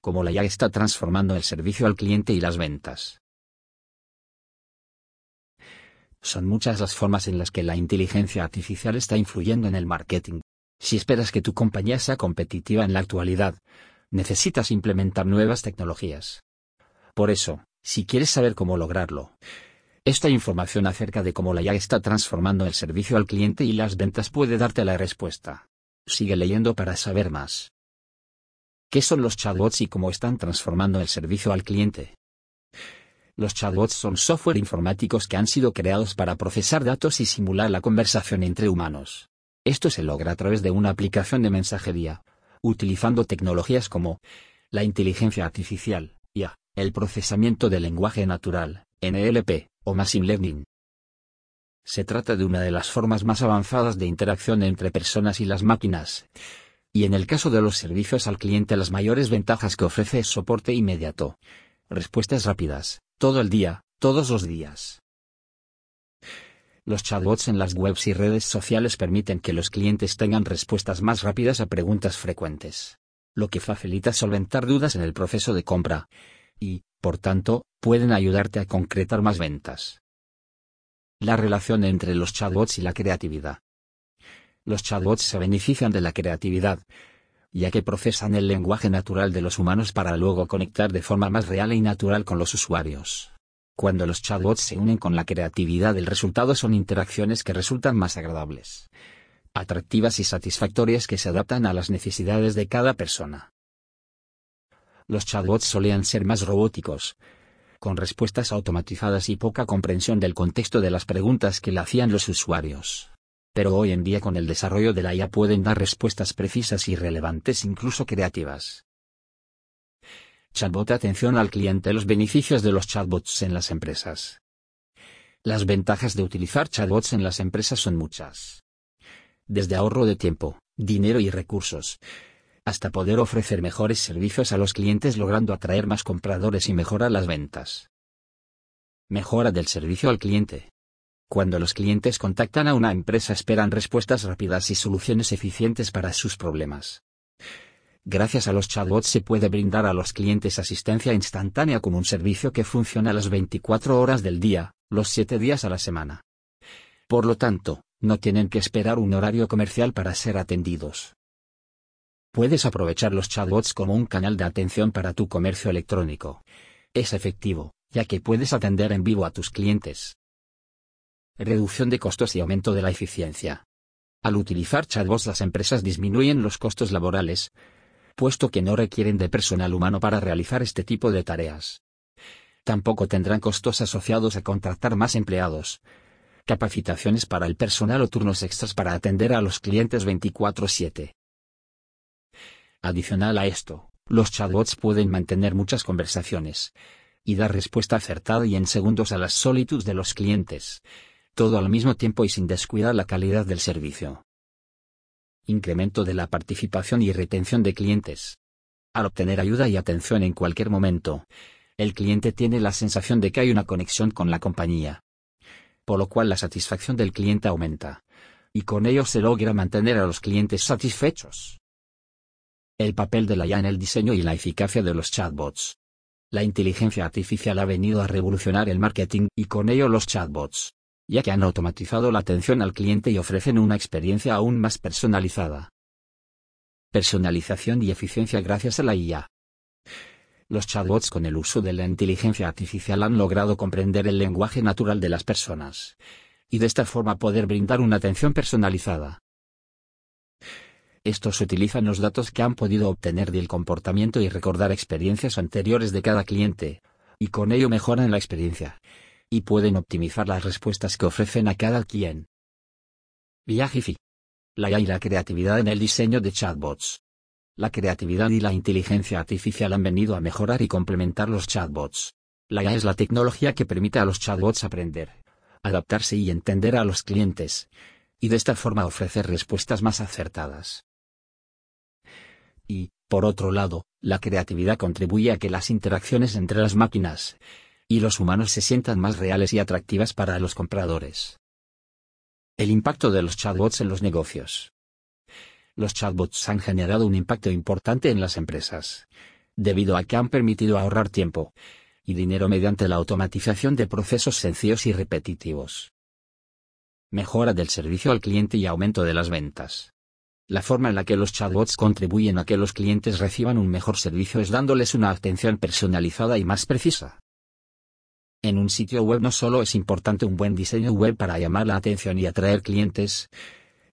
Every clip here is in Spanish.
cómo la IA está transformando el servicio al cliente y las ventas. Son muchas las formas en las que la inteligencia artificial está influyendo en el marketing. Si esperas que tu compañía sea competitiva en la actualidad, necesitas implementar nuevas tecnologías. Por eso, si quieres saber cómo lograrlo, esta información acerca de cómo la IA está transformando el servicio al cliente y las ventas puede darte la respuesta. Sigue leyendo para saber más. ¿Qué son los chatbots y cómo están transformando el servicio al cliente? Los chatbots son software informáticos que han sido creados para procesar datos y simular la conversación entre humanos. Esto se logra a través de una aplicación de mensajería, utilizando tecnologías como la inteligencia artificial, IA, el procesamiento del lenguaje natural, NLP, o Machine Learning. Se trata de una de las formas más avanzadas de interacción entre personas y las máquinas. Y en el caso de los servicios al cliente las mayores ventajas que ofrece es soporte inmediato. Respuestas rápidas, todo el día, todos los días. Los chatbots en las webs y redes sociales permiten que los clientes tengan respuestas más rápidas a preguntas frecuentes, lo que facilita solventar dudas en el proceso de compra. Y, por tanto, pueden ayudarte a concretar más ventas. La relación entre los chatbots y la creatividad. Los chatbots se benefician de la creatividad, ya que procesan el lenguaje natural de los humanos para luego conectar de forma más real y natural con los usuarios. Cuando los chatbots se unen con la creatividad el resultado son interacciones que resultan más agradables, atractivas y satisfactorias que se adaptan a las necesidades de cada persona. Los chatbots solían ser más robóticos, con respuestas automatizadas y poca comprensión del contexto de las preguntas que le hacían los usuarios. Pero hoy en día con el desarrollo de la IA pueden dar respuestas precisas y relevantes incluso creativas. Chatbot Atención al cliente Los beneficios de los chatbots en las empresas. Las ventajas de utilizar chatbots en las empresas son muchas. Desde ahorro de tiempo, dinero y recursos, hasta poder ofrecer mejores servicios a los clientes logrando atraer más compradores y mejorar las ventas. Mejora del servicio al cliente. Cuando los clientes contactan a una empresa esperan respuestas rápidas y soluciones eficientes para sus problemas. Gracias a los chatbots se puede brindar a los clientes asistencia instantánea como un servicio que funciona las 24 horas del día, los 7 días a la semana. Por lo tanto, no tienen que esperar un horario comercial para ser atendidos. Puedes aprovechar los chatbots como un canal de atención para tu comercio electrónico. Es efectivo, ya que puedes atender en vivo a tus clientes. Reducción de costos y aumento de la eficiencia. Al utilizar chatbots las empresas disminuyen los costos laborales, puesto que no requieren de personal humano para realizar este tipo de tareas. Tampoco tendrán costos asociados a contratar más empleados, capacitaciones para el personal o turnos extras para atender a los clientes 24/7. Adicional a esto, los chatbots pueden mantener muchas conversaciones y dar respuesta acertada y en segundos a las solitudes de los clientes, todo al mismo tiempo y sin descuidar la calidad del servicio. Incremento de la participación y retención de clientes. Al obtener ayuda y atención en cualquier momento, el cliente tiene la sensación de que hay una conexión con la compañía, por lo cual la satisfacción del cliente aumenta, y con ello se logra mantener a los clientes satisfechos. El papel de la IA en el diseño y la eficacia de los chatbots. La inteligencia artificial ha venido a revolucionar el marketing y con ello los chatbots, ya que han automatizado la atención al cliente y ofrecen una experiencia aún más personalizada. Personalización y eficiencia gracias a la IA. Los chatbots con el uso de la inteligencia artificial han logrado comprender el lenguaje natural de las personas, y de esta forma poder brindar una atención personalizada. Estos utilizan los datos que han podido obtener del comportamiento y recordar experiencias anteriores de cada cliente, y con ello mejoran la experiencia. Y pueden optimizar las respuestas que ofrecen a cada quien. Viajifi. La IA y la creatividad en el diseño de chatbots. La creatividad y la inteligencia artificial han venido a mejorar y complementar los chatbots. La IA es la tecnología que permite a los chatbots aprender, adaptarse y entender a los clientes, y de esta forma ofrecer respuestas más acertadas. Y, por otro lado, la creatividad contribuye a que las interacciones entre las máquinas y los humanos se sientan más reales y atractivas para los compradores. El impacto de los chatbots en los negocios. Los chatbots han generado un impacto importante en las empresas, debido a que han permitido ahorrar tiempo y dinero mediante la automatización de procesos sencillos y repetitivos. Mejora del servicio al cliente y aumento de las ventas. La forma en la que los chatbots contribuyen a que los clientes reciban un mejor servicio es dándoles una atención personalizada y más precisa. En un sitio web no solo es importante un buen diseño web para llamar la atención y atraer clientes,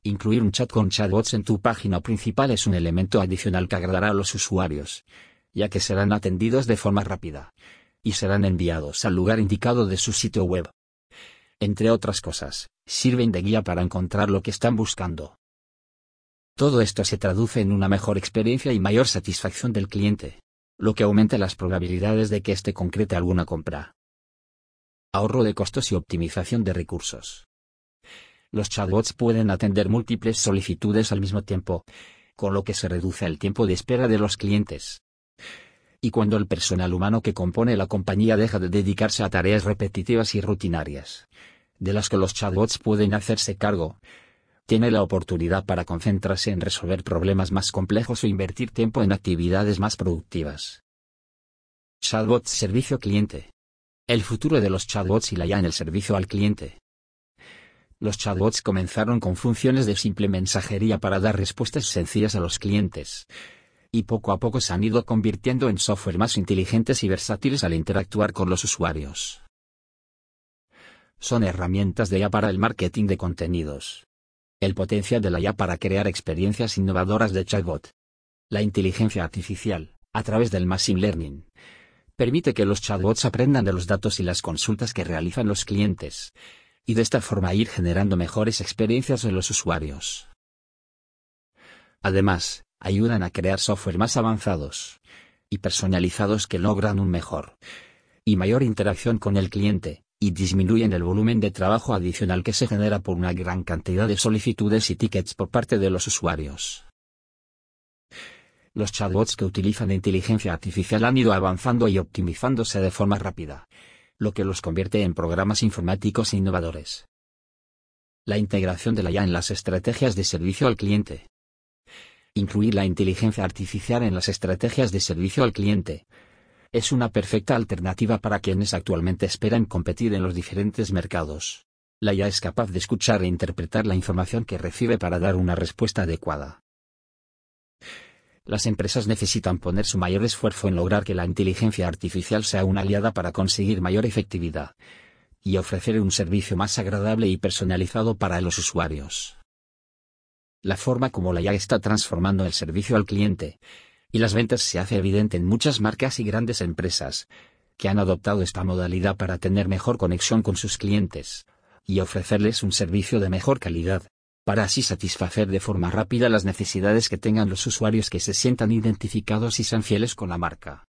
incluir un chat con chatbots en tu página principal es un elemento adicional que agradará a los usuarios, ya que serán atendidos de forma rápida y serán enviados al lugar indicado de su sitio web. Entre otras cosas, sirven de guía para encontrar lo que están buscando. Todo esto se traduce en una mejor experiencia y mayor satisfacción del cliente, lo que aumenta las probabilidades de que éste concrete alguna compra. Ahorro de costos y optimización de recursos. Los chatbots pueden atender múltiples solicitudes al mismo tiempo, con lo que se reduce el tiempo de espera de los clientes. Y cuando el personal humano que compone la compañía deja de dedicarse a tareas repetitivas y rutinarias, de las que los chatbots pueden hacerse cargo, tiene la oportunidad para concentrarse en resolver problemas más complejos o invertir tiempo en actividades más productivas. Chatbots Servicio Cliente. El futuro de los chatbots y la ya en el servicio al cliente. Los chatbots comenzaron con funciones de simple mensajería para dar respuestas sencillas a los clientes. Y poco a poco se han ido convirtiendo en software más inteligentes y versátiles al interactuar con los usuarios. Son herramientas de IA para el marketing de contenidos el potencial de la IA para crear experiencias innovadoras de chatbot. La inteligencia artificial, a través del Machine Learning, permite que los chatbots aprendan de los datos y las consultas que realizan los clientes, y de esta forma ir generando mejores experiencias en los usuarios. Además, ayudan a crear software más avanzados y personalizados que logran un mejor y mayor interacción con el cliente, y disminuyen el volumen de trabajo adicional que se genera por una gran cantidad de solicitudes y tickets por parte de los usuarios. Los chatbots que utilizan inteligencia artificial han ido avanzando y optimizándose de forma rápida, lo que los convierte en programas informáticos innovadores. La integración de la IA en las estrategias de servicio al cliente. Incluir la inteligencia artificial en las estrategias de servicio al cliente, es una perfecta alternativa para quienes actualmente esperan competir en los diferentes mercados. La IA es capaz de escuchar e interpretar la información que recibe para dar una respuesta adecuada. Las empresas necesitan poner su mayor esfuerzo en lograr que la inteligencia artificial sea una aliada para conseguir mayor efectividad y ofrecer un servicio más agradable y personalizado para los usuarios. La forma como la IA está transformando el servicio al cliente y las ventas se hace evidente en muchas marcas y grandes empresas, que han adoptado esta modalidad para tener mejor conexión con sus clientes, y ofrecerles un servicio de mejor calidad, para así satisfacer de forma rápida las necesidades que tengan los usuarios que se sientan identificados y sean fieles con la marca.